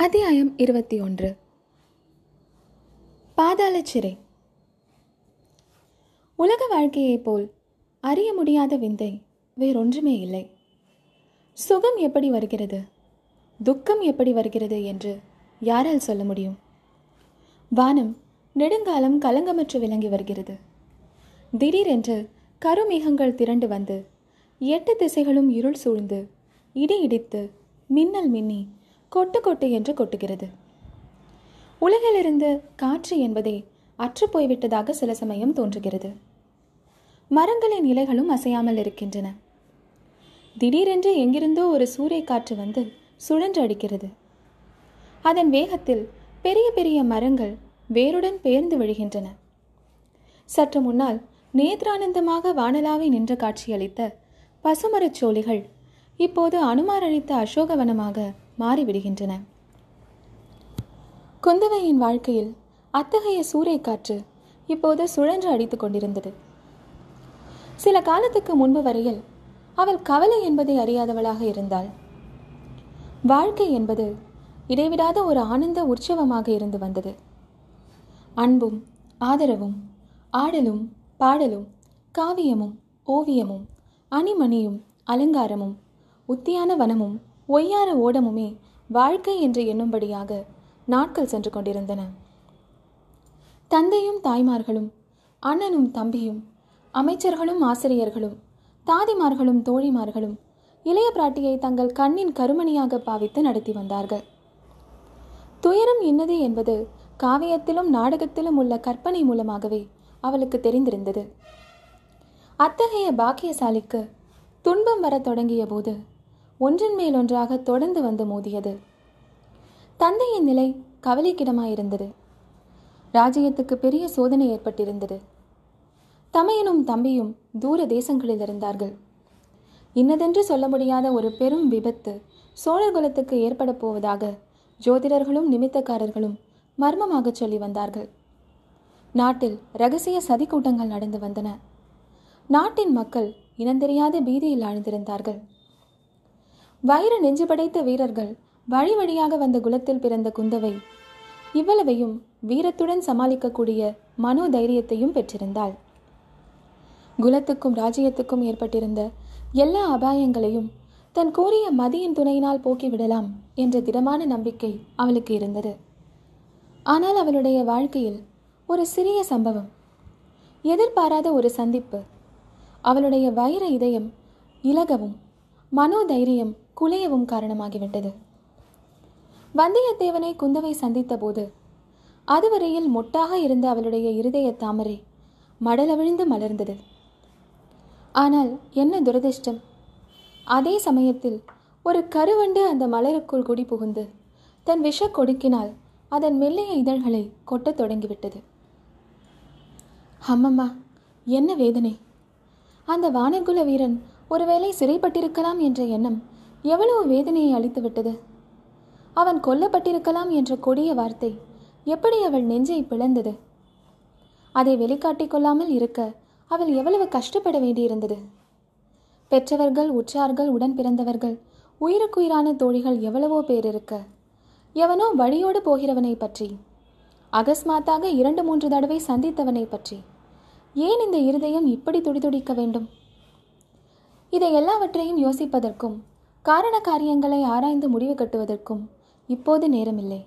அத்தியாயம் இருபத்தி ஒன்று. பாதாள சிறை. உலக வாழ்க்கையைப் போல் அறிய முடியாத விந்தை வேறொன்றுமே இல்லை. சுகம் எப்படி வருகிறது? துக்கம் எப்படி வருகிறது என்று யாரால் சொல்ல முடியும்? வானம் நெடுங்காலம் கலங்கமற்று விளங்கி வருகிறது. திடீரென்று கருமேகங்கள் திரண்டு வந்து எட்டு திசைகளும் இருள் சூழ்ந்து இடி இடித்து மின்னல் மின்னி கொட்டு கொட்டு என்று கொட்டுகிறது. உலகிலிருந்து காற்று என்பதே அற்று போய்விட்டதாக சில சமயம் தோன்றுகிறது. மரங்களின் இலைகளும் அசையாமல் இருக்கின்றன. திடீரென்று எங்கிருந்தோ ஒரு சூறை காற்று வந்து சுழன்று அடிக்கிறது. அதன் வேகத்தில் பெரிய பெரிய மரங்கள் வேருடன் பெயர்ந்து விழுகின்றன. சற்று முன்னால் நேத்ரானந்தமாக வானலாவை நின்ற காட்சியளித்த பசுமரச் சோழிகள் இப்போது அனுமார் அளித்த அசோகவனமாக மாறிவிடுகின்றன. குந்தவையின் வாழ்க்கையில் அத்தகைய சூறைக்காற்று இப்போது சுழன்று அடித்துக் கொண்டிருந்தது. சில காலத்துக்கு முன்பு வரையில் அவள் கவலை என்பதை அறியாதவளாக இருந்தாள். வாழ்க்கை என்பது இடைவிடாத ஒரு ஆனந்த உற்சவமாக இருந்து வந்தது. அன்பும் ஆதரவும் ஆடலும் பாடலும் காவியமும் ஓவியமும் அணிமணியும் அலங்காரமும் உத்தியான வனமும் ஒய்யார ஓடமுமே வாழ்க்கை என்று எண்ணும்படியாக நாட்கள் சென்று கொண்டிருந்தன. தந்தையும் தாய்மார்களும் அண்ணனும் தம்பியும் அமைச்சர்களும் ஆசிரியர்களும் தாதிமார்களும் தோழிமார்களும் இளைய பிராட்டியை தங்கள் கண்ணின் கருமணியாக பாவித்து நடத்தி வந்தார்கள். துயரம் இன்னது என்பது காவியத்திலும் நாடகத்திலும் உள்ள கற்பனை மூலமாகவே அவளுக்கு தெரிந்திருந்தது. அத்தகைய பாக்கியசாலிக்கு துன்பம் வரத் தொடங்கிய போது ஒன்றின் மேல் ஒன்றாக தொடர்ந்து வந்து மோதியது. தந்தையின் நிலை கவலைக்கிடமாயிருந்தது. ராஜ்யத்துக்கு பெரிய சோதனை ஏற்பட்டிருந்தது. தமையனும் தம்பியும் தூர தேசங்களில் இருந்தார்கள். இன்னதென்று சொல்ல முடியாத ஒரு பெரும் விபத்து சோழர் குலத்துக்கு ஏற்பட போவதாக ஜோதிடர்களும் நிமித்தக்காரர்களும் மர்மமாக சொல்லி வந்தார்கள். நாட்டில் ரகசிய சதி கூட்டங்கள் நடந்து வந்தன. நாட்டின் மக்கள் இனந்தெரியாத பீதியில் ஆழ்ந்திருந்தார்கள். வைர நெஞ்சு படைத்த வீரர்கள் வழி வழியாக வந்த குலத்தில் பிறந்த குந்தவை இவ்வளவையும் வீரத்துடன் சமாளிக்கக்கூடிய மனோ தைரியத்தையும் பெற்றிருந்தாள். குலத்துக்கும் ராஜ்யத்துக்கும் ஏற்பட்டிருந்த எல்லா அபாயங்களையும் தன் கூறிய மதியின் துணையினால் போக்கிவிடலாம் என்ற திடமான நம்பிக்கை அவளுக்கு இருந்தது. ஆனால் அவளுடைய வாழ்க்கையில் ஒரு சிறிய சம்பவம் எதிர்பாராத ஒரு சந்திப்பு அவளுடைய வைர இதயம் இலகவும் மனோதைரியம் குலையவும் காரணமாகிவிட்டது. வந்தியத்தேவனை குந்தவை சந்தித்த போது அதுவரையில் மொட்டாக இருந்த அவளுடைய இருதய தாமரை மடலவிழ்ந்து மலர்ந்தது. ஆனால் என்ன துரதிர்ஷ்டம்? அதே சமயத்தில் ஒரு கருவண்டு அந்த மலருக்குள் குடி புகுந்து தன் விஷ கொடுக்கினால் அதன் மெல்லிய இதழ்களை கொட்டத் தொடங்கிவிட்டது. அம்மம்மா என்ன வேதனை? அந்த வானகுல வீரன் ஒருவேளை சிறைப்பட்டிருக்கலாம் என்ற எண்ணம் எவ்வளவு வேதனையை அளித்துவிட்டது அவன் கொல்லப்பட்டிருக்கலாம் என்ற கொடிய வார்த்தை எப்படி அவள் நெஞ்சை பிளந்தது? அதை வெளிக்காட்டிக் கொள்ளாமல் இருக்க அவள் எவ்வளவு கஷ்டப்பட வேண்டியிருந்தது? பெற்றவர்கள் உற்றார்கள் உடன் பிறந்தவர்கள் உயிருக்குயிரான தோழிகள் எவ்வளவோ பேர் இருக்க எவனோ வழியோடு போகிறவனை பற்றி அகஸ்மாத்தாக இரண்டு மூன்று தடவை சந்தித்தவனை பற்றி ஏன் இந்த இருதயம் இப்படி துடிதுடிக்க வேண்டும்? இதை எல்லாவற்றையும் யோசிப்பதற்கும் காரண காரியங்களை ஆராய்ந்து முடிவு கட்டுவதற்கும் இப்போது நேரமில்லை.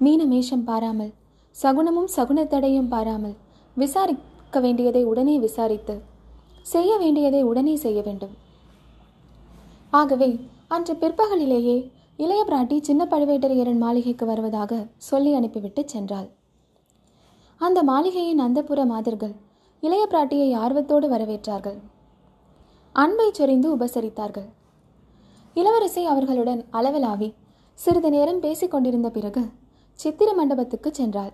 மீனமேஷம் பாராமல் சகுனமும் சகுனத்தடையும் பாராமல் விசாரிக்க வேண்டியதை உடனே விசாரித்து செய்ய வேண்டியதை உடனே செய்ய வேண்டும். ஆகவே அன்று பிற்பகலிலேயே இளைய பிராட்டி சின்ன பழுவேட்டரையரன் மாளிகைக்கு வருவதாக சொல்லி அனுப்பிவிட்டு சென்றாள். அந்த மாளிகையின் அந்தப்புற மாதர்கள் இளைய பிராட்டியை ஆர்வத்தோடு வரவேற்றார்கள். அன்பை சொரிந்து உபசரித்தார்கள். இளவரசி அவர்களுடன் அளவலாவி சிறிது நேரம் பேசிக்கொண்டிருந்த பிறகு சித்திர மண்டபத்துக்கு சென்றாள்.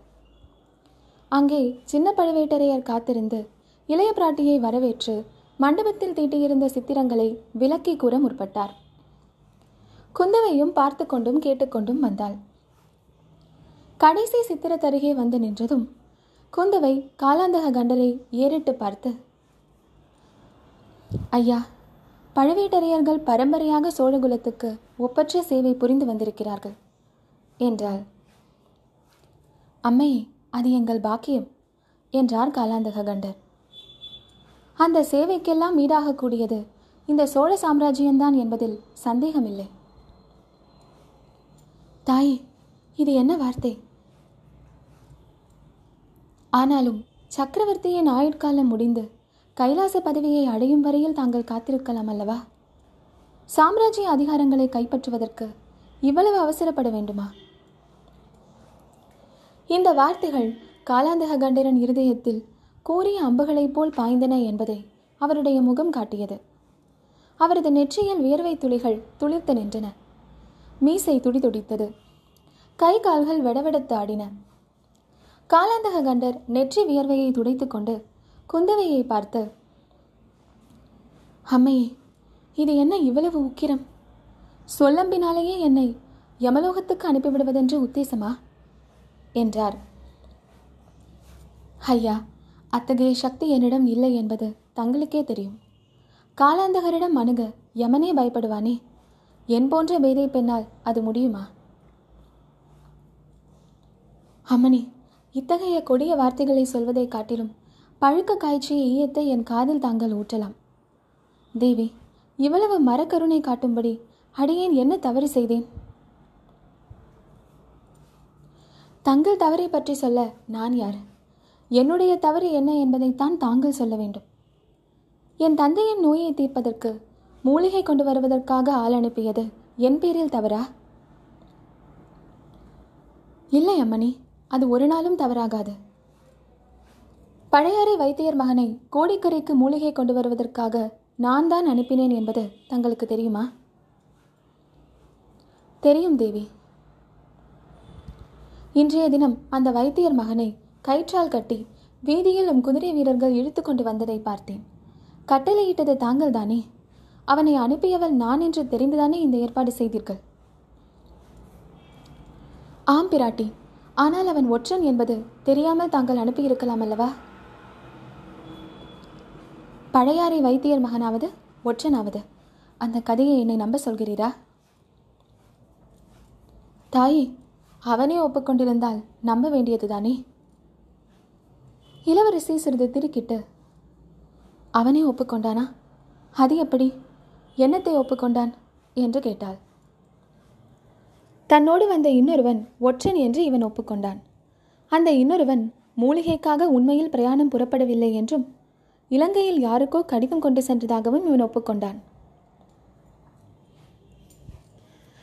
அங்கே சின்ன பழுவேட்டரையர் காத்திருந்து இளைய பிராட்டியை வரவேற்று மண்டபத்தில் தீட்டியிருந்த சித்திரங்களை விலக்கி கூற முற்பட்டார். குந்தவையும் பார்த்து கொண்டும் கேட்டுக்கொண்டும் வந்தாள். கடைசி சித்திரத்தருகே வந்து நின்றதும் குந்தவை காலாந்தக கண்டரை ஏறிட்டு பார்த்து ஐயா பழுவேட்டரையர்கள் பரம்பரையாக சோழகுலத்துக்கு ஒப்பற்ற சேவை புரிந்து வந்திருக்கிறார்கள். என்றாள். அம்மையே அது எங்கள் பாக்கியம் என்றார் காலாந்தக கண்டர். அந்த சேவைக்கெல்லாம் ஈடாகக்கூடியது இந்த சோழ சாம்ராஜ்யம்தான் என்பதில் சந்தேகமில்லை. தாயே இது என்ன வார்த்தை? ஆனாலும் சக்கரவர்த்தியின் ஆயுட்காலம் முடிந்து கைலாச பதவியை அடையும் வரையில் தாங்கள் காத்திருக்கலாம் அல்லவா? சாம்ராஜ்ய அதிகாரங்களை கைப்பற்றுவதற்கு இவ்வளவு அவசரப்பட வேண்டுமா? இந்த வார்த்தைகள் காலாந்தக கண்டரன் இருதயத்தில் கூறிய அம்புகளைப் போல் பாய்ந்தன என்பதை அவருடைய முகம் காட்டியது. அவரது நெற்றியில் வியர்வை துளிகள் துளிர்த்து நின்றன. மீசை துடிதுடித்தது கை கால்கள் வெடவெடத்து ஆடின. காலாந்தக கண்டர் நெற்றி வியர்வையை துடைத்துக்கொண்டு குந்தவையை பார்த்து அம்மையே இது என்ன இவ்வளவு உக்கிரம்? சொல்லம்பினாலேயே என்னை யமலோகத்துக்கு அனுப்பிவிடுவதென்று உத்தேசமா? என்றார். ஐயா அத்தகைய சக்தி என்னிடம் இல்லை என்பது தங்களுக்கே தெரியும். காலாந்தகரிடம் அணுக யமனே பயப்படுவானே? என் போன்ற பேதை பெண்ணால் அது முடியுமா? அம்மணி இத்தகைய கொடிய வார்த்தைகளை சொல்வதை காட்டிலும் பழுக்க காய்ச்சிய ஈயத்தை என் காதில் தாங்கள் ஊற்றலாம். தேவி இவ்வளவு மரக்கருணை காட்டும்படி அடியேன் என்ன தவறு செய்தேன்? தங்கள் தவறை பற்றி சொல்ல நான் யார்? என்னுடைய தவறு என்ன என்பதைத்தான் தாங்கள் சொல்ல வேண்டும். என் தந்தையின் நோயை தீர்ப்பதற்கு மூலிகை கொண்டு வருவதற்காக ஆள் அனுப்பியது என் பேரில் தவறா? இல்லை அம்மணி அது ஒரு நாளும் தவறாகாது. பழையாறை வைத்தியர் மகனை கோடிக்கரைக்கு மூலிகை கொண்டு வருவதற்காக நான் தான் அனுப்பினேன் என்பது தங்களுக்கு தெரியுமா? தெரியும் தேவி. இன்றைய தினம் அந்த வைத்தியர் மகனை கயிற்றால் கட்டி வீதியில் உம் குதிரை வீரர்கள் இழுத்து கொண்டு வந்ததை பார்த்தேன். கட்டளையிட்டது தாங்கள் தானே அவனை அனுப்பியவள் நான் என்று தெரிந்துதானே இந்த ஏற்பாடு செய்தீர்கள்? ஆம் பிராட்டி ஆனால் அவன் ஒற்றன் என்பது தெரியாமல் தாங்கள் அனுப்பியிருக்கலாம் அல்லவா? பழையாறை வைத்தியர் மகனாவது ஒற்றனாவது. அந்த கதையை என்னை நம்ப சொல்கிறீரா? தாயே அவனே ஒப்புக்கொண்டிருந்தால் நம்ப வேண்டியதுதானே? இளவரசி சிறிது திருக்கிட்டு அவனே ஒப்புக்கொண்டானா? அது எப்படி? என்னத்தை ஒப்புக்கொண்டான்? என்று கேட்டாள். தன்னோடு வந்த இன்னொருவன் ஒற்றன் என்று இவன் ஒப்புக்கொண்டான். அந்த இன்னொருவன் மூலிகைக்காக உண்மையில் பிரயாணம் புறப்படவில்லை என்றும் இலங்கையில் யாருக்கோ கடிதம் கொண்டு சென்றதாகவும் இவன் ஒப்புக்கொண்டான்.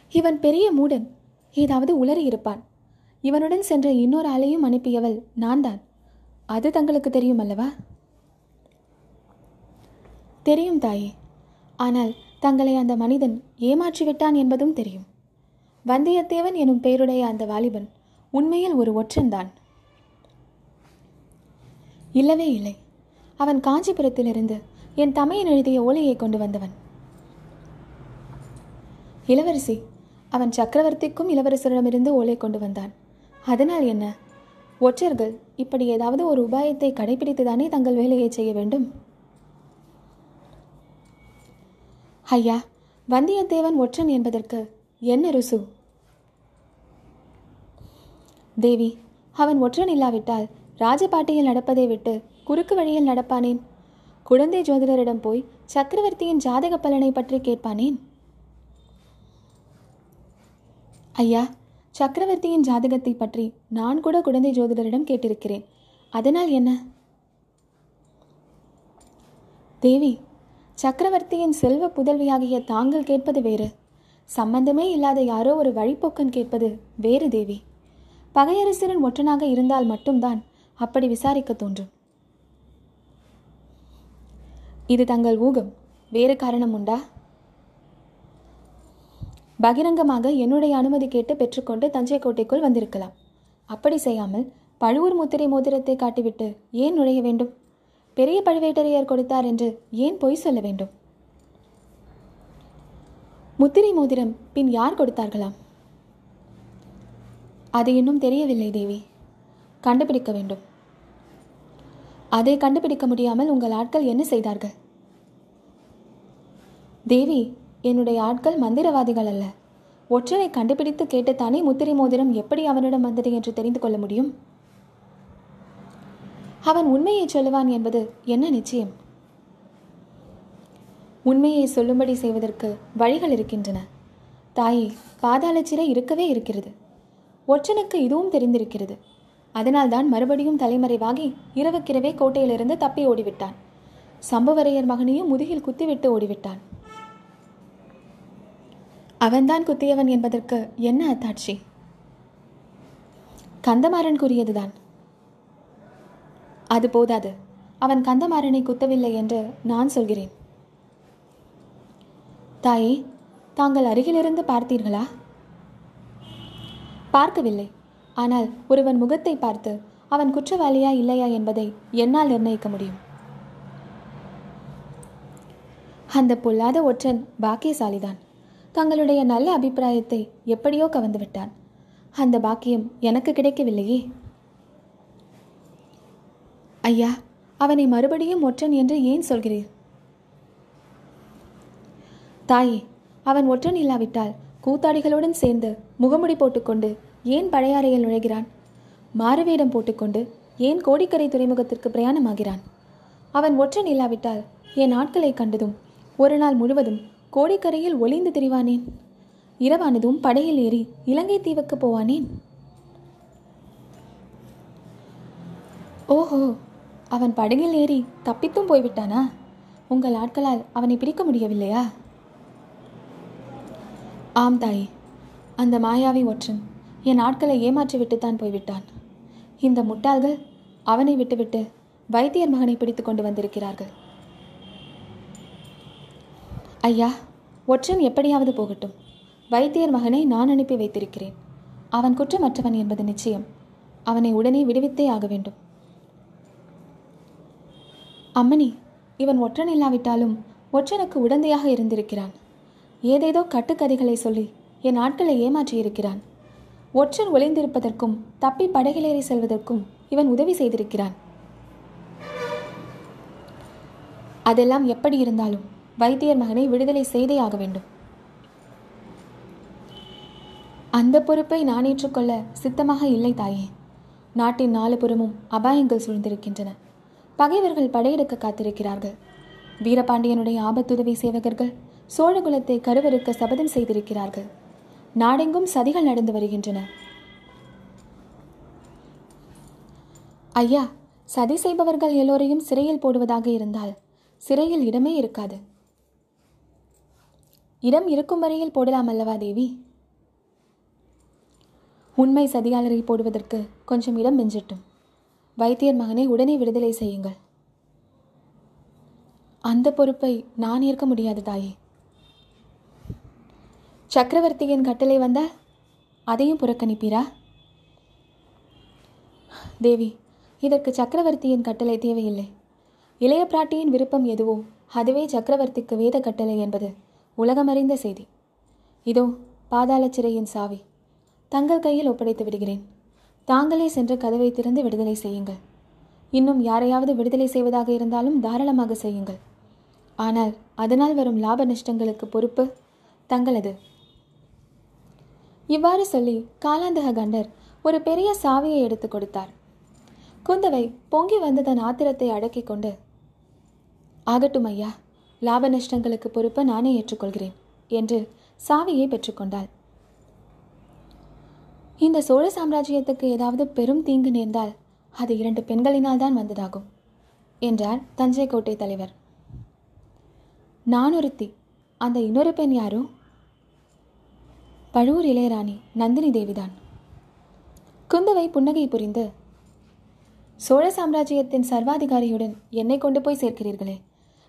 இவன் பெரிய மூடன். ஏதாவது உளறி இருப்பான். இவனுடன் சென்ற இன்னொரு ஆளையும் அனுப்பியவள் நான் தான் அது தங்களுக்கு தெரியும் அல்லவா தெரியும் தாயே. ஆனால் தங்களை அந்த மனிதன் ஏமாற்றிவிட்டான் என்பதும் தெரியும். வந்தியத்தேவன் எனும் பெயருடைய அந்த வாலிபன் உண்மையில் ஒரு ஒற்றன்தான். இல்லவே இல்லை. அவன் காஞ்சிபுரத்திலிருந்து என் தமையன் எழுதிய ஓலையை கொண்டு வந்தவன். இளவரசி அவன் சக்கரவர்த்திக்கும் இளவரசரிடமிருந்து ஓலை கொண்டு வந்தான். அதனால் என்ன? ஒற்றர்கள் இப்படி ஏதாவது ஒரு உபாயத்தை கடைபிடித்துதானே தங்கள் வேலையை செய்ய வேண்டும்? ஐயா வந்தியத்தேவன் ஒற்றன் என்பதற்கு என்ன ருசு? தேவி அவன் ஒற்றன் இல்லாவிட்டால் ராஜபாட்டியில் நடப்பதை விட்டு குறுக்கு வழியில் நடப்பானேன். குழந்தை ஜோதிடரிடம் போய் சக்கரவர்த்தியின் ஜாதக பலனை பற்றி கேட்பானேன்? ஐயா சக்கரவர்த்தியின் ஜாதகத்தை பற்றி நான் கூட குழந்தை ஜோதிடரிடம் கேட்டிருக்கிறேன். அதனால் என்ன? தேவி சக்கரவர்த்தியின் செல்வ புதல்வியாகிய தாங்கள் கேட்பது வேறு. சம்பந்தமே இல்லாத யாரோ ஒரு வழிப்போக்கன் கேட்பது வேறு தேவி. பகையரசரின் ஒற்றனாக இருந்தால் மட்டும்தான் அப்படி விசாரிக்க தோன்றும். இது தங்கள் ஊகம். வேறு காரணம் உண்டா? பகிரங்கமாக என்னுடைய அனுமதி கேட்டு பெற்றுக்கொண்டு தஞ்சை கோட்டைக்குள் வந்திருக்கலாம். அப்படி செய்யாமல் பழுவூர் முத்திரை மோதிரத்தை காட்டிவிட்டு ஏன் நுழைய வேண்டும்? பெரிய பழுவேட்டரையர் கொடுத்தார் என்று ஏன் பொய் சொல்ல வேண்டும்? முத்திரை மோதிரம் பின் யார் கொடுத்தார்களாம்? அது இன்னும் தெரியவில்லை தேவி. கண்டுபிடிக்க வேண்டும். அதை கண்டுபிடிக்க முடியாமல் உங்கள் ஆட்கள் என்ன செய்தார்கள்? தேவி என்னுடைய ஆட்கள் மந்திரவாதிகள் அல்ல. ஒற்றனை கண்டுபிடித்து கேட்டுத்தானே முத்திரை மோதிரம் எப்படி அவனிடம் வந்தது என்று தெரிந்து கொள்ள முடியும்? அவன் உண்மையை சொல்லுவான் என்பது என்ன நிச்சயம்? உண்மையை சொல்லும்படி செய்வதற்கு வழிகள் இருக்கின்றன. தாயே பாதாள சிறை இருக்கவே இருக்கிறது. ஒற்றனுக்கு இதுவும் தெரிந்திருக்கிறது. அதனால்தான் மறுபடியும் தலைமறைவாகி இரவுக்கிரவே கோட்டையிலிருந்து தப்பி ஓடிவிட்டான். சம்புவரையர் மகனையும் முதுகில் குத்திவிட்டு ஓடிவிட்டான். அவன்தான் குத்தியவன் என்பதற்கு என்ன அத்தாட்சி? கந்தமாறன் கூறியதுதான். அது போதாது. அவன் கந்தமாறனை குத்தவில்லை என்று நான் சொல்கிறேன். தாயே தாங்கள் அருகிலிருந்து பார்த்தீர்களா? பார்க்கவில்லை. ஆனால் ஒருவன் முகத்தை பார்த்து அவன் குற்றவாளியா இல்லையா என்பதை என்னால் நிர்ணயிக்க முடியும். அந்த பொல்லாத ஒற்றன் பாக்கியசாலிதான். தங்களுடைய நல்ல அபிப்பிராயத்தை எப்படியோ கவர்ந்து விட்டான். அந்த பாக்கியம் எனக்கு கிடைக்கவில்லையே. ஐயா அவனை மறுபடியும் ஒற்றன் என்று ஏன் சொல்கிறீர்? தாயே அவன் ஒற்றன் இல்லாவிட்டால் கூத்தாடிகளுடன் சேர்ந்து முகமுடி போட்டுக்கொண்டு ஏன் பழையாறையில் நுழைகிறான்? மாறுவேடம் போட்டுக்கொண்டு ஏன் கோடிக்கரை துறைமுகத்திற்கு பிரயாணமாகிறான்? அவன் ஒற்றன் இல்லாவிட்டால் என் ஆட்களை கண்டதும் ஒரு நாள் முழுவதும் கோடிக்கரையில் ஒளிந்து திரிவானேன்? இரவானதும் படையில் ஏறி இலங்கை தீவுக்கு போவானேன்? ஓஹோ அவன் படகில் ஏறி தப்பித்தும் போய்விட்டானா? உங்கள் ஆட்களால் அவனை பிடிக்க முடியவில்லையா? ஆம் தாயே அந்த மாயாவி ஒற்றன் என் ஆட்களை ஏமாற்றிவிட்டுத்தான் போய்விட்டான். இந்த முட்டாள்கள் அவனை விட்டுவிட்டு வைத்தியர் மகனை பிடித்து கொண்டு வந்திருக்கிறார்கள். ஐயா ஒற்றன் எப்படியாவது போகட்டும். வைத்தியர் மகனை நான் அனுப்பி வைத்திருக்கிறேன். அவன் குற்றமற்றவன் என்பது நிச்சயம். அவனை உடனே விடுவித்தே ஆக வேண்டும். அம்மணி இவன் ஒற்றன் இல்லாவிட்டாலும் ஒற்றனுக்கு உடந்தையாக இருந்திருக்கிறான். ஏதேதோ கட்டுக்கதைகளை சொல்லி என் ஆட்களை ஏமாற்றியிருக்கிறான். ஒற்றன் ஒளிந்திருப்பதற்கும் தப்பி படகிலேறி செல்வதற்கும் இவன் உதவி செய்திருக்கிறான். அதெல்லாம் எப்படி இருந்தாலும் வைத்தியர் மகனை விடுதலை செய்தே ஆக வேண்டும். அந்த பொறுப்பை நான் ஏற்றுக்கொள்ள சித்தமாக இல்லை தாயே. நாட்டின் நாலு புறமும் அபாயங்கள் சூழ்ந்திருக்கின்றன. பகைவர்கள் படையெடுக்க காத்திருக்கிறார்கள். வீரபாண்டியனுடைய ஆபத்துதவி சேவகர்கள் சோழகுலத்தை கருவறுக்க சபதம் செய்திருக்கிறார்கள். நாடெங்கும் சதிகள் நடந்து வருகின்றன. ஐயா சதி செய்பவர்கள் எல்லோரையும் சிறையில் போடுவதாக இருந்தால் சிறையில் இடமே இருக்காது. இடம் இருக்கும் வரையில் போடலாம் அல்லவா தேவி? உண்மை சதியாளரை போடுவதற்கு கொஞ்சம் இடம் மிஞ்சட்டும் வைத்தியர் மகனை உடனே விடுதலை செய்யுங்கள். அந்த பொறுப்பை நான் ஏற்க முடியாது தாயே. சக்கரவர்த்தியின் கட்டளை வந்தால் அதையும் புறக்கணிப்பீரா? தேவி இதற்கு சக்கரவர்த்தியின் கட்டளை தேவையில்லை. இளைய பிராட்டியின் விருப்பம் எதுவோ அதுவே சக்கரவர்த்திக்கு வேத கட்டளை என்பது உலகமறிந்த செய்தி. இதோ பாதாள சிறையின் சாவி. தங்கள் கையில் ஒப்படைத்து விடுகிறேன். தாங்களே சென்று கதவை திறந்து விடுதலை செய்யுங்கள். இன்னும் யாரையாவது விடுதலை செய்வதாக இருந்தாலும் தாராளமாக செய்யுங்கள். ஆனால் அதனால் வரும் லாப நஷ்டங்களுக்கு பொறுப்பு தங்களது. இவ்வாறு சொல்லி காலாந்தக கண்டர் ஒரு பெரிய சாவியை எடுத்து கொடுத்தார். குந்தவை பொங்கி வந்து தன் ஆத்திரத்தை அடக்கிக் கொண்டு ஆகட்டும் ஐயா லாப நஷ்டங்களுக்கு பொறுப்பை நானே ஏற்றுக்கொள்கிறேன் என்று சாவியை பெற்றுக்கொண்டாள் இந்த சோழ சாம்ராஜ்யத்துக்கு ஏதாவது பெரும் தீங்கு நேர்ந்தால் அது இரண்டு பெண்களினால் தான் வந்ததாகும் என்றார் தஞ்சை கோட்டை தலைவர். நான் ஒருத்தி அந்த இன்னொரு பெண் யாரோ? பழுவூர் இளையராணி நந்தினி தேவிதான். குந்தவை புன்னகை புரிந்து சோழ சாம்ராஜ்யத்தின் சர்வாதிகாரியுடன் என்னை கொண்டு போய் சேர்க்கிறீர்களே.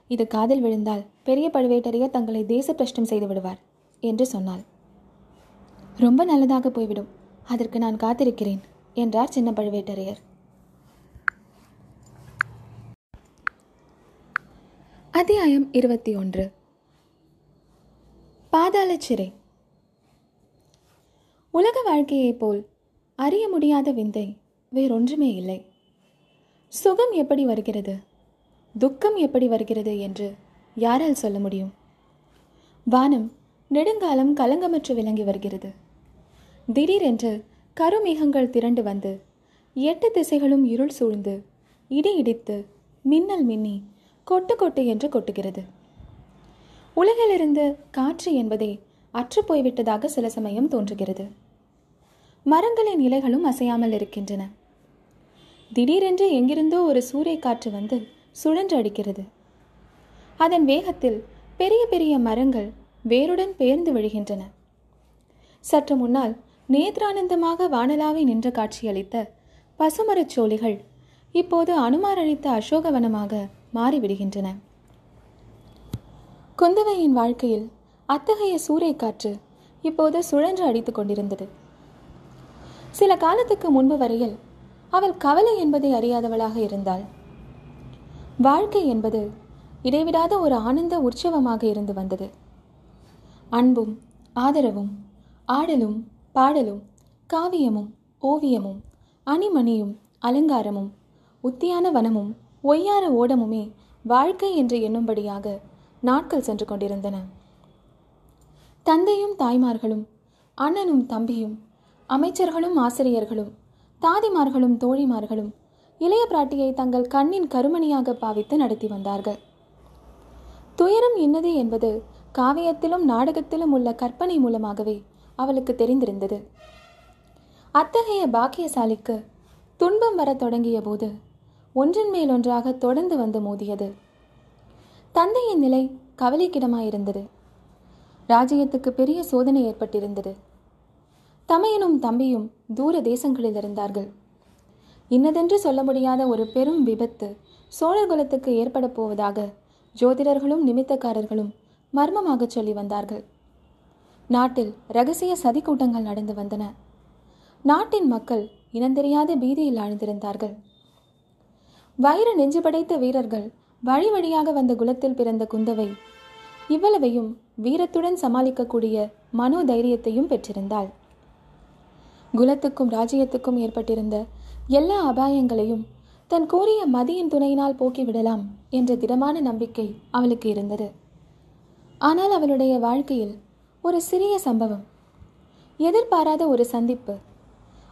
இது காதில் விழுந்தால் பெரிய பழுவேட்டரையர் தங்களை தேச பிரஷ்டம் செய்து விடுவார் என்று சொன்னாள். ரொம்ப நல்லதாக போய்விடும் அதற்கு நான் காத்திருக்கிறேன் என்றார் சின்ன பழுவேட்டரையர். அத்தியாயம் இருபத்தி ஒன்று. பாதாள சிறை. உலக வாழ்க்கையைப் போல் அறிய முடியாத விந்தை வேறொன்றுமே இல்லை. சுகம் எப்படி வருகிறது? துக்கம் எப்படி வருகிறது என்று யாரால் சொல்ல முடியும்? வானம் நெடுங்காலம் கலங்கமற்று விளங்கி வருகிறது. திடீரென்று கருமேகங்கள் திரண்டு வந்து எட்டு திசைகளும் இருள் சூழ்ந்து இடி இடித்து மின்னல் மின்னி கொட்டு கொட்டு என்று கொட்டுகிறது. உலகிலிருந்து காற்று என்பதே அற்று போய்விட்டதாக சில சமயம் தோன்றுகிறது. மரங்களின் இலைகளும் அசையாமல் இருக்கின்றன. திடீரென்று எங்கிருந்தோ ஒரு சூறை காற்று வந்து சுழன்று அடிக்கிறது. அதன் வேகத்தில் பெரிய பெரிய மரங்கள் வேருடன் பெயர்ந்து விழுகின்றன. சற்று முன்னால் நேத்ரானந்தமாக வானலாவை நின்ற காட்சியளித்த பசுமரச் சோழிகள் இப்போது அனுமார் அளித்த அசோகவனமாக மாறிவிடுகின்றன. குந்தவையின் வாழ்க்கையில் அத்தகைய சூறை காற்று இப்போது சுழன்று அடித்துக் கொண்டிருந்தது. சில காலத்துக்கு முன்பு வரையில் அவள் கவலை என்பதை அறியாதவளாக இருந்தாள். வாழ்க்கை என்பது இடைவிடாத ஒரு ஆனந்த உற்சவமாக இருந்து வந்தது. அன்பும் ஆதரவும் ஆடலும் பாடலும் காவியமும் ஓவியமும் அணிமணியும் அலங்காரமும் உத்தியான வனமும் ஒய்யார ஓடமுமே வாழ்க்கை என்று எண்ணும்படியாக நாட்கள் சென்று கொண்டிருந்தன. தந்தையும் தாய்மார்களும் அண்ணனும் தம்பியும் அமைச்சர்களும் ஆசிரியர்களும் தாதிமார்களும் தோழிமார்களும் இளைய பிராட்டியை தங்கள் கண்ணின் கருமணியாக பாவித்து நடத்தி வந்தார்கள். துயரம் என்னது என்பது காவியத்திலும் நாடகத்திலும் உள்ள கற்பனை மூலமாகவே அவளுக்கு தெரிந்திருந்தது. அத்தகைய பாக்கியசாலிக்கு துன்பம் வரத் தொடங்கிய போது ஒன்றின் மேல் ஒன்றாக தொடர்ந்து வந்து மோதியது. தந்தையின் நிலை கவலைக்கிடமாயிருந்தது. ராஜ்யத்துக்கு பெரிய சோதனை ஏற்பட்டிருந்தது. தமையனும் தம்பியும் தூர தேசங்களில் இருந்தார்கள் இன்னதென்று சொல்ல முடியாத ஒரு பெரும் விபத்து சோழர் குலத்துக்கு ஏற்பட போவதாக ஜோதிடர்களும் நிமித்தக்காரர்களும் மர்மமாக சொல்லி வந்தார்கள். நாட்டில் ரகசிய சதி கூட்டங்கள் நடந்து வந்தன. நாட்டின் மக்கள் இனந்தெரியாத பீதியில் ஆழ்ந்திருந்தார்கள். வைர நெஞ்சு படைத்த வீரர்கள் வழி வழியாக வந்த குலத்தில் பிறந்த குந்தவை இவ்வளவையும் வீரத்துடன் சமாளிக்கக்கூடிய மனோ தைரியத்தையும் பெற்றிருந்தாள். குலத்துக்கும் ராஜ்யத்துக்கும் ஏற்பட்டிருந்த எல்லா அபாயங்களையும் தன் கூறிய மதியின் துணையினால் போக்கிவிடலாம் என்ற திடமான நம்பிக்கை அவளுக்கு இருந்தது. ஆனால் அவளுடைய வாழ்க்கையில் ஒரு சிறிய சம்பவம் எதிர்பாராத ஒரு சந்திப்பு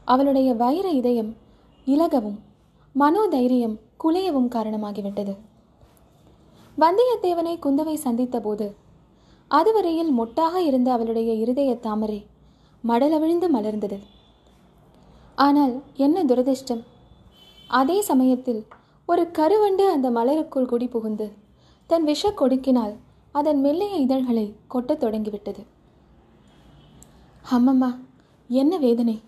அவளுடைய வைர இதயம் இலகவும் மனோதைரியம் குலையவும் காரணமாகிவிட்டது. வந்தியத்தேவனை குந்தவை சந்தித்த போது அதுவரையில் மொட்டாக இருந்த அவளுடைய இருதய தாமரை மடலவிழ்ந்து மலர்ந்தது. ஆனால் என்ன துரதிர்ஷ்டம்? அதே சமயத்தில் ஒரு கருவண்டு அந்த மலருக்குள் குடி புகுந்து தன் விஷ கொடுக்கினால் அதன் மெல்லிய இதழ்களை கொட்டத் தொடங்கிவிட்டது. அம்மம்மா என்ன வேதனை?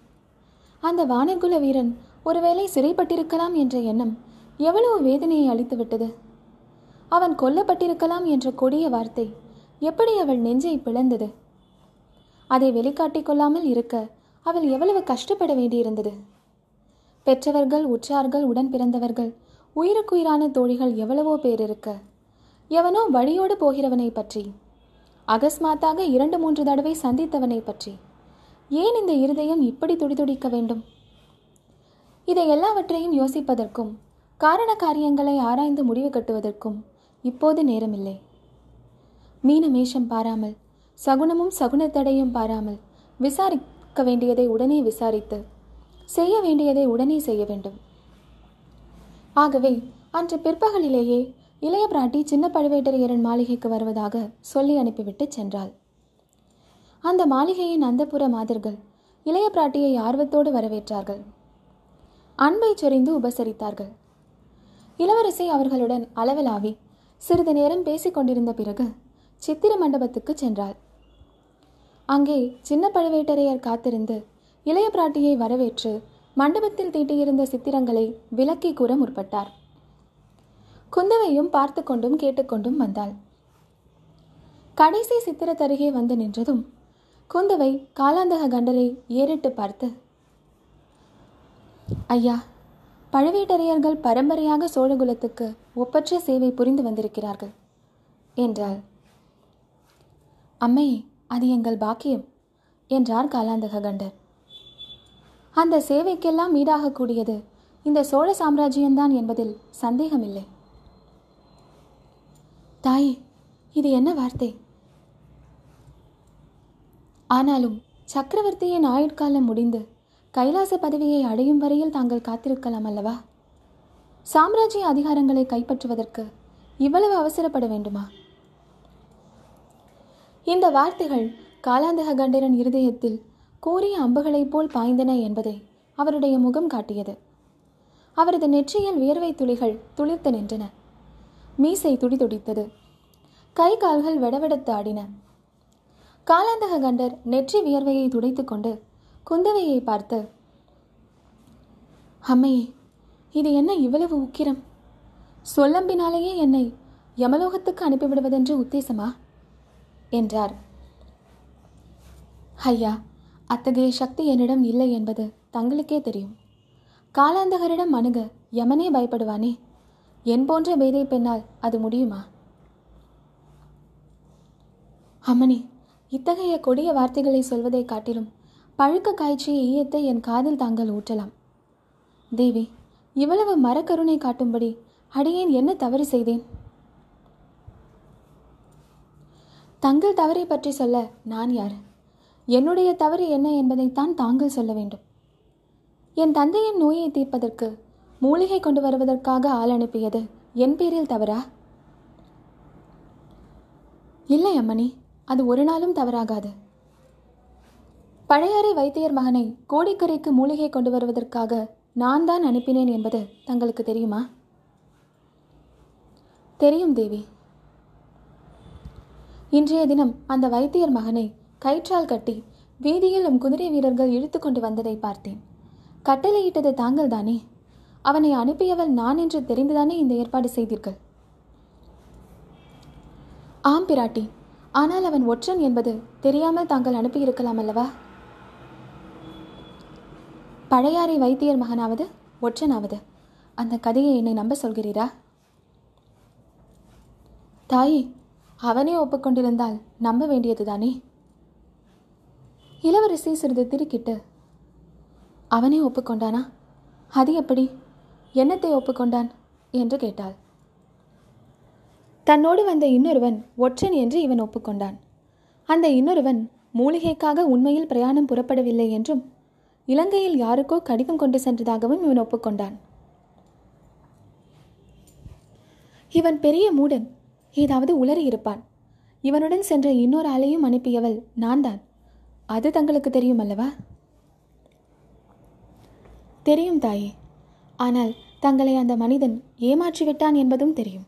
அந்த வானகுல வீரன் ஒருவேளை சிறைப்பட்டிருக்கலாம் என்ற எண்ணம் எவ்வளவு வேதனையை அளித்துவிட்டது? அவன் கொல்லப்பட்டிருக்கலாம் என்ற கொடிய வார்த்தை எப்படி அவள் நெஞ்சை பிளந்தது? அதை வெளிக்காட்டிக் கொள்ளாமல் இருக்க அவள் எவ்வளவு கஷ்டப்பட வேண்டியிருந்தது? பெற்றவர்கள் உற்றார்கள் உடன் பிறந்தவர்கள் உயிருக்குயிரான தோழிகள் எவ்வளவோ பேர் இருக்க எவனோ வழியோடு போகிறவனை பற்றி அகஸ்மாத்தாக இரண்டு மூன்று தடவை சந்தித்தவனை பற்றி ஏன் இந்த இருதயம் இப்படி துடிதுடிக்க வேண்டும்? இதை எல்லாவற்றையும் யோசிப்பதற்கும் காரண காரியங்களை ஆராய்ந்து முடிவு கட்டுவதற்கும் இப்போது நேரமில்லை. மீனமேஷம் பாராமல் சகுனமும் சகுனத்தடையும் பாராமல் விசாரி விசாரிக்க வேண்டியதை உடனே விசாரித்து செய்ய வேண்டியதை உடனே செய்ய வேண்டும். ஆகவே அன்று பிற்பகலிலேயே இளைய பிராட்டி சின்ன பழுவேட்டரையரன் மாளிகைக்கு வருவதாக சொல்லி அனுப்பிவிட்டு சென்றாள். அந்த மாளிகையின் அந்தப்புற மாதர்கள் இளைய பிராட்டியை ஆர்வத்தோடு வரவேற்றார்கள். அன்பை சொரிந்து உபசரித்தார்கள். இளவரசி அவர்களுடன் அளவலாவி சிறிது நேரம் பேசிக் கொண்டிருந்த பிறகு சித்திர மண்டபத்துக்கு சென்றாள். அங்கே சின்ன பழுவேட்டரையர் காத்திருந்து இளைய பிராட்டியை வரவேற்று மண்டபத்தில் தீட்டியிருந்த சித்திரங்களை விலக்கி கூற முற்பட்டார். குந்தவையும் பார்த்து கொண்டும் கேட்டுக்கொண்டும் வந்தாள். கடைசி சித்திரத்தருகே வந்து நின்றதும் குந்தவை காலாந்தக கண்டரை ஏறிட்டு பார்த்து ஐயா பழுவேட்டரையர்கள் பரம்பரையாக சோழகுலத்துக்கு ஒப்பற்ற சேவை புரிந்து வந்திருக்கிறார்கள் என்றாள். அம்மையே அது எங்கள் பாக்கியம் என்றார் காலாந்தக கண்டர். அந்த சேவைக்கெல்லாம் ஈடாகக்கூடியது இந்த சோழ சாம்ராஜ்யம்தான் என்பதில் சந்தேகமில்லை. தாயே இது என்ன வார்த்தை? ஆனாலும் சக்கரவர்த்தியின் ஆயுட்காலம் முடிந்து கைலாச பதவியை அடையும் வரையில் தாங்கள் காத்திருக்கலாம் அல்லவா? சாம்ராஜ்ய அதிகாரங்களை கைப்பற்றுவதற்கு இவ்வளவு அவசரப்பட வேண்டுமா? இந்த வார்த்தைகள் காலாந்தக கண்டரன் இருதயத்தில் கூறிய அம்புகளைப் போல் பாய்ந்தன என்பதை அவருடைய முகம் காட்டியது. அவரது நெற்றியில் வியர்வை துளிகள் துளிர்த்து நின்றன. மீசை துடிதுடித்தது கை கால்கள் வெடவெடுத்து ஆடின. காலாந்தக கண்டர் நெற்றி வியர்வையை துடைத்துக் கொண்டு குந்தவையை பார்த்து அம்மையே இது என்ன இவ்வளவு உக்கிரம்? சொல்லம்பினாலேயே என்னை யமலோகத்துக்கு அனுப்பிவிடுவதென்று உத்தேசமா? என்றார். ஐயா அத்தகைய சக்தி என்னிடம் இல்லை என்பது தங்களுக்கே தெரியும். காலாந்தகரிடம் அணுக யமனே பயப்படுவானே? என் போன்ற பேதை பெண்ணால் அது முடியுமா? அம்மணி இத்தகைய கொடிய வார்த்தைகளை சொல்வதை காட்டிலும் பழுக்க காய்ச்சிய ஈயத்தை என் காதில் தாங்கள் ஊற்றலாம். தேவி இவ்வளவு மரக்கருணை காட்டும்படி அடியேன் என்ன தவறு செய்தேன்? தங்கள் தவறை பற்றி சொல்ல நான் யார்? என்னுடைய தவறு என்ன என்பதைத்தான் தாங்கள் சொல்ல வேண்டும். என் தந்தையின் நோயை தீர்ப்பதற்கு மூலிகை கொண்டு வருவதற்காக ஆள் அனுப்பியது என் பேரில் தவறா? இல்லை அம்மணி அது ஒரு நாளும் தவறாகாது. பழையாறை வைத்தியர் மகனை கோடிக்கரைக்கு மூலிகை கொண்டு வருவதற்காக நான் தான் அனுப்பினேன் என்பது தங்களுக்கு தெரியுமா? தெரியும் தேவி. இன்றைய தினம் அந்த வைத்தியர் மகனை கயிற்றால் கட்டி வீதியில் குதிரை வீரர்கள் இழுத்து கொண்டு வந்ததை பார்த்தேன். கட்டளையிட்டது தாங்கள் தானே அவனை அனுப்பியவள் நான் என்று தெரிந்துதானே இந்த ஏற்பாடு செய்தீர்கள்? ஆம் பிராட்டி ஆனால் அவன் ஒற்றன் என்பது தெரியாமல் தாங்கள் அனுப்பியிருக்கலாம் அல்லவா? பழையாறை வைத்தியர் மகனாவது ஒற்றனாவது அந்த கதையை என்னை நம்ப சொல்கிறீரா? தாயே அவனே ஒப்புக்கொண்டிருந்தால் நம்ப வேண்டியதுதானே? இளவரசி சிறிது திருக்கிட்டு அவனே ஒப்புக்கொண்டானா? அது எப்படி? என்னத்தை ஒப்புக்கொண்டான்? என்று கேட்டாள். தன்னோடு வந்த இன்னொருவன் ஒற்றன் என்று இவன் ஒப்புக்கொண்டான். அந்த இன்னொருவன் மூலிகைக்காக உண்மையில் பிரயாணம் புறப்படவில்லை என்றும் இலங்கையில் யாருக்கோ கடிதம் கொண்டு சென்றதாகவும் இவன் ஒப்புக்கொண்டான். இவன் பெரிய மூடன். ஏதாவது உளறி இருப்பான். இவனுடன் சென்ற இன்னொரு ஆளையும் அனுப்பியவள் நான் தான் அது தங்களுக்கு தெரியும் அல்லவா? தெரியும் தாயே. ஆனால் தங்களை அந்த மனிதன் ஏமாற்றிவிட்டான் என்பதும் தெரியும்.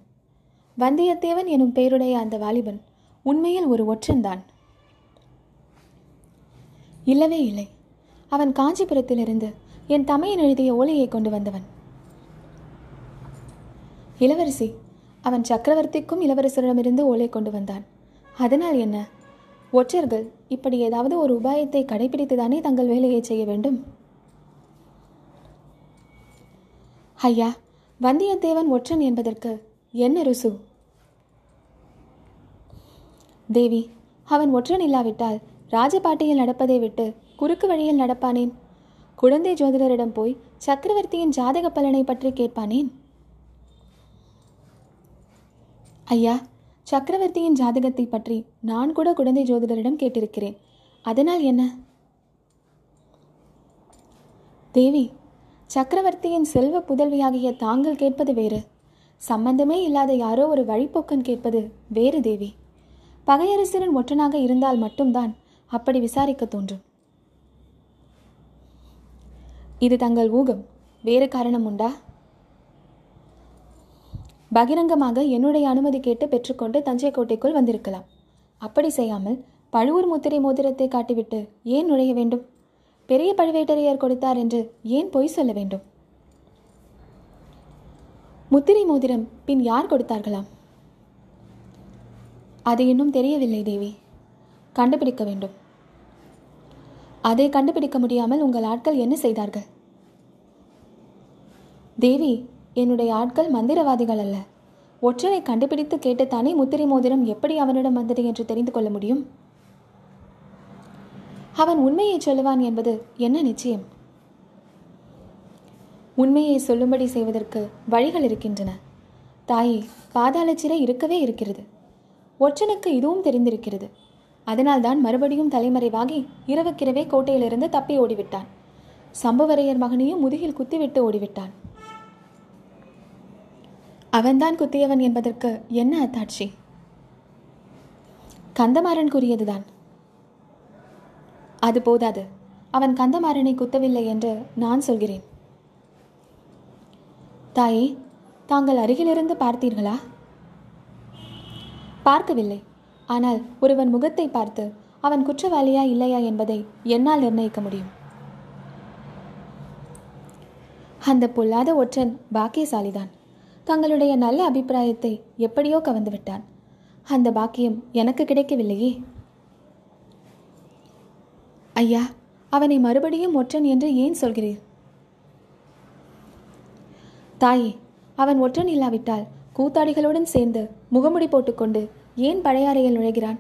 வந்தியத்தேவன் எனும் பெயருடைய அந்த வாலிபன் உண்மையில் ஒரு ஒற்றன்தான். இல்லவே இல்லை. அவன் காஞ்சிபுரத்திலிருந்து என் தமையன் எழுதிய ஓலையை கொண்டு வந்தவன். இளவரசி அவன் சக்கரவர்த்திக்கும் இளவரசரிடமிருந்து ஓலை கொண்டு வந்தான். அதனால் என்ன? ஒற்றர்கள் இப்படி ஏதாவது ஒரு உபாயத்தை கடைபிடித்துதானே தங்கள் வேலையை செய்ய வேண்டும்? ஐயா வந்தியத்தேவன் ஒற்றன் என்பதற்கு என்ன ருசு? தேவி அவன் ஒற்றன் இல்லாவிட்டால் ராஜபாட்டியில் நடப்பதை விட்டு குறுக்கு வழியில் நடப்பானேன்? குழந்தை ஜோதிடரிடம் போய் சக்கரவர்த்தியின் ஜாதக பலனை பற்றி கேட்பானேன்? ஐயா சக்கரவர்த்தியின் ஜாதகத்தை பற்றி நான் கூட குழந்தை ஜோதிடரிடம் கேட்டிருக்கிறேன். அதனால் என்ன? தேவி சக்கரவர்த்தியின் செல்வ புதல்வியாகிய தாங்கள் கேட்பது வேறு. சம்பந்தமே இல்லாத யாரோ ஒரு வழிப்போக்கன் கேட்பது வேறு தேவி. பகையரசரின் ஒற்றனாக இருந்தால் மட்டும்தான் அப்படி விசாரிக்க தோன்றும். இது தங்கள் ஊகம். வேறு காரணம் உண்டா? பகிரங்கமாக என்னுடைய அனுமதி கேட்டு பெற்றுக்கொண்டு தஞ்சை கோட்டைக்குள் வந்திருக்கலாம். அப்படி செய்யாமல் பழுவூர் முத்திரை மோதிரத்தை காட்டிவிட்டு ஏன் நுழைய வேண்டும்? பெரிய பழுவேட்டரையர் கொடுத்தார் என்று ஏன் பொய் சொல்ல வேண்டும்? முத்திரை மோதிரம் பின் யார் கொடுத்தார்களாம்? அது இன்னும் தெரியவில்லை தேவி. கண்டுபிடிக்க வேண்டும். அதை கண்டுபிடிக்க முடியாமல் உங்கள் ஆட்கள் என்ன செய்தார்கள்? தேவி என்னுடைய ஆட்கள் மந்திரவாதிகள் அல்ல. ஒற்றனை கண்டுபிடித்து கேட்டுத்தானே முத்திரை மோதிரம் எப்படி அவனிடம் வந்தது என்று தெரிந்து கொள்ள முடியும்? அவன் உண்மையை சொல்லுவான் என்பது என்ன நிச்சயம்? உண்மையை சொல்லும்படி செய்வதற்கு வழிகள் இருக்கின்றன. தாயே பாதாள சிறை இருக்கவே இருக்கிறது. ஒற்றனுக்கு இதுவும் தெரிந்திருக்கிறது. அதனால்தான் மறுபடியும் தலைமறைவாகி இரவுக்கிரவே கோட்டையிலிருந்து தப்பி ஓடிவிட்டான். சம்புவரையர் மகனையும் முதுகில் குத்திவிட்டு ஓடிவிட்டான். அவன்தான் குத்தியவன் என்பதற்கு என்ன அத்தாட்சி? கந்தமாறன் கூறியதுதான். அது போதாது. அவன் கந்தமாறனை குத்தவில்லை என்று நான் சொல்கிறேன். தாயே தாங்கள் அருகிலிருந்து பார்த்தீர்களா? பார்க்கவில்லை. ஆனால் ஒருவன் முகத்தை பார்த்து அவன் குற்றவாளியா இல்லையா என்பதை என்னால் நிர்ணயிக்க முடியும். அந்த பொல்லாத ஒற்றன் பாக்கியசாலிதான். தங்களுடைய நல்ல அபிப்பிராயத்தை எப்படியோ கவர்ந்து விட்டான். அந்த பாக்கியம் எனக்கு கிடைக்கவில்லையே. ஐயா அவனை மறுபடியும் ஒற்றன் என்று ஏன் சொல்கிறீர்? தாயே அவன் ஒற்றன் இல்லாவிட்டால் கூத்தாடிகளுடன் சேர்ந்து முகமுடி போட்டுக்கொண்டு ஏன் பழையாறையில் நுழைகிறான்?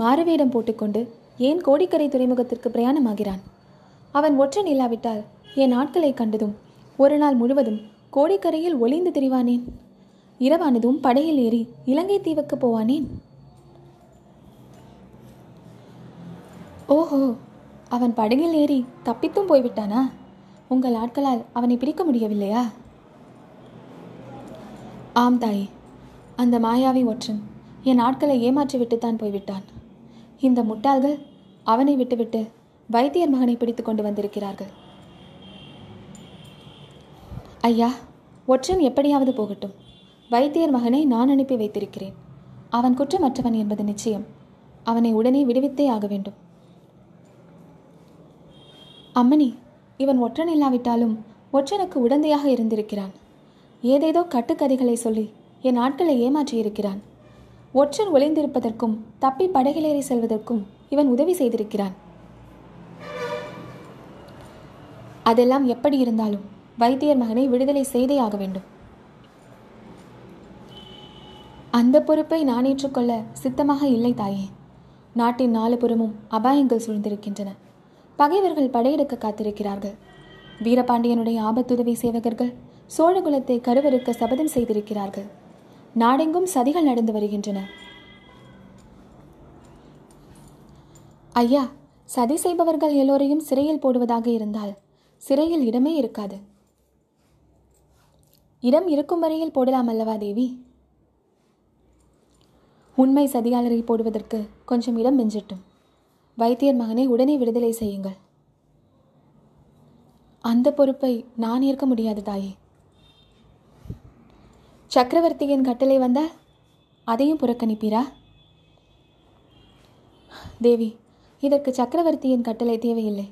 மாறுவேடம் போட்டுக்கொண்டு ஏன் கோடிக்கரை துறைமுகத்திற்கு பிரயாணமாகிறான்? அவன் ஒற்றன் இல்லாவிட்டால் என் ஆட்களை கண்டதும் ஒரு நாள் முழுவதும் கோடிக்கரையில் ஒளிந்து திரிவானேன். இரவானதும் படையில் ஏறி இலங்கை தீவுக்கு போவானேன். ஓஹோ அவன் படகில் ஏறி தப்பித்தும் போய்விட்டானா? உங்கள் ஆட்களால் அவனை பிடிக்க முடியவில்லையா? ஆம் தாயே அந்த மாயாவி ஒற்றன். என் ஆட்களை ஏமாற்றிவிட்டுத்தான் போய்விட்டான். இந்த முட்டாள்கள் அவனை விட்டுவிட்டு வைத்தியர் மகனை பிடித்து கொண்டு வந்திருக்கிறார்கள். ஐயா ஒற்றன் எப்படியாவது போகட்டும். வைத்தியர் மகனை நான் அனுப்பி வைத்திருக்கிறேன். அவன் குற்றமற்றவன் என்பது நிச்சயம். அவனை உடனே விடுவித்தே ஆக வேண்டும். அம்மணி இவன் ஒற்றன் இல்லாவிட்டாலும் ஒற்றனுக்கு உடந்தையாக இருந்திருக்கிறான். ஏதேதோ கட்டுக்கதைகளை சொல்லி என் ஆட்களை ஏமாற்றியிருக்கிறான். ஒற்றன் ஒளிந்திருப்பதற்கும் தப்பி படகிலேறி செல்வதற்கும் இவன் உதவி செய்திருக்கிறான். அதெல்லாம் எப்படி இருந்தாலும் வைத்தியர் மகனை விடுதலை செய்தே ஆக வேண்டும். அந்த பொறுப்பை நான் ஏற்றுக்கொள்ள சித்தமாக இல்லை தாயே. நாட்டின் நாலு புறமும் அபாயங்கள் சூழ்ந்திருக்கின்றன. பகைவர்கள் படையெடுக்க காத்திருக்கிறார்கள். வீரபாண்டியனுடைய ஆபத்துதவி சேவகர்கள் சோழகுலத்தை கருவறுக்க சபதம் செய்திருக்கிறார்கள். நாடெங்கும் சதிகள் நடந்து வருகின்றன. ஐயா சதி செய்பவர்கள் எல்லோரையும் சிறையில் போடுவதாக இருந்தால் சிறையில் இடமே இருக்காது. இடம் இருக்கும் வரையில் போடலாம் அல்லவா தேவி? உண்மை சதியாளரை போடுவதற்கு கொஞ்சம் இடம் மிஞ்சட்டும் வைத்தியர் மகனை உடனே விடுதலை செய்யுங்கள். அந்த பொறுப்பை நான் ஏற்க முடியாது தாயே. சக்கரவர்த்தியின் கட்டளை வந்தால் அதையும் புறக்கணிப்பீரா? தேவி இதற்கு சக்கரவர்த்தியின் கட்டளை தேவையில்லை.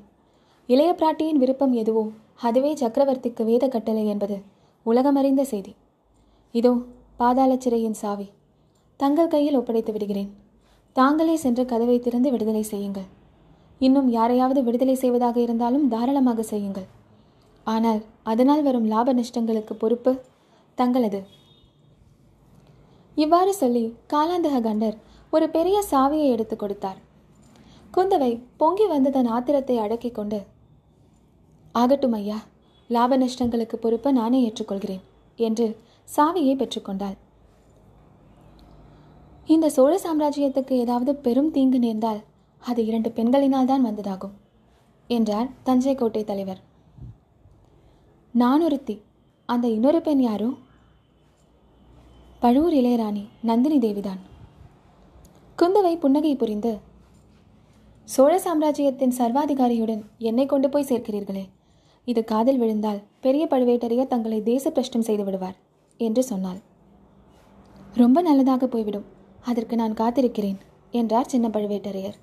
இளைய பிராட்டியின் விருப்பம் எதுவோ அதுவே சக்கரவர்த்திக்கு வேத கட்டளை என்பது. உலகமறிந்த செய்தி. இதோ பாதாள சிறையின் சாவி. தங்கள் கையில் ஒப்படைத்து விடுகிறேன். தாங்களே சென்று கதவை திறந்து விடுதலை செய்யுங்கள். இன்னும் யாரையாவது விடுதலை செய்வதாக இருந்தாலும் தாராளமாக செய்யுங்கள். ஆனால் அதனால் வரும் லாப நஷ்டங்களுக்கு பொறுப்பு தங்களது. இவ்வாறு சொல்லி காலாந்தக கண்டர் ஒரு பெரிய சாவியை எடுத்து கொடுத்தார். குந்தவை பொங்கி வந்து தன் ஆத்திரத்தை அடக்கிக் கொண்டு ஆகட்டும் ஐயா லாப நஷ்டங்களுக்கு பொறுப்பை நானே ஏற்றுக்கொள்கிறேன் என்று சாவியை பெற்றுக்கொண்டாள். இந்த சோழ சாம்ராஜ்யத்துக்கு ஏதாவது பெரும் தீங்கு நேர்ந்தால் அது இரண்டு பெண்களினால் தான் வந்ததாகும் என்றார் தஞ்சை கோட்டை தலைவர். நான் ஒருத்தி அந்த இன்னொரு பெண் யாரோ? பழுவூர் இளையராணி நந்தினி தேவிதான். குந்தவை புன்னகை புரிந்து சோழ சாம்ராஜ்யத்தின் சர்வாதிகாரியுடன் என்னை கொண்டு போய் சேர்க்கிறீர்களே இது காதில் விழுந்தால் பெரிய பழுவேட்டரையர் தங்களை தேச பிரஷ்டம் செய்து விடுவார் என்று சொன்னாள். ரொம்ப நல்லதாக போய்விடும். அதற்கு நான் காத்திருக்கிறேன் என்றார் சின்ன பழுவேட்டரையர்.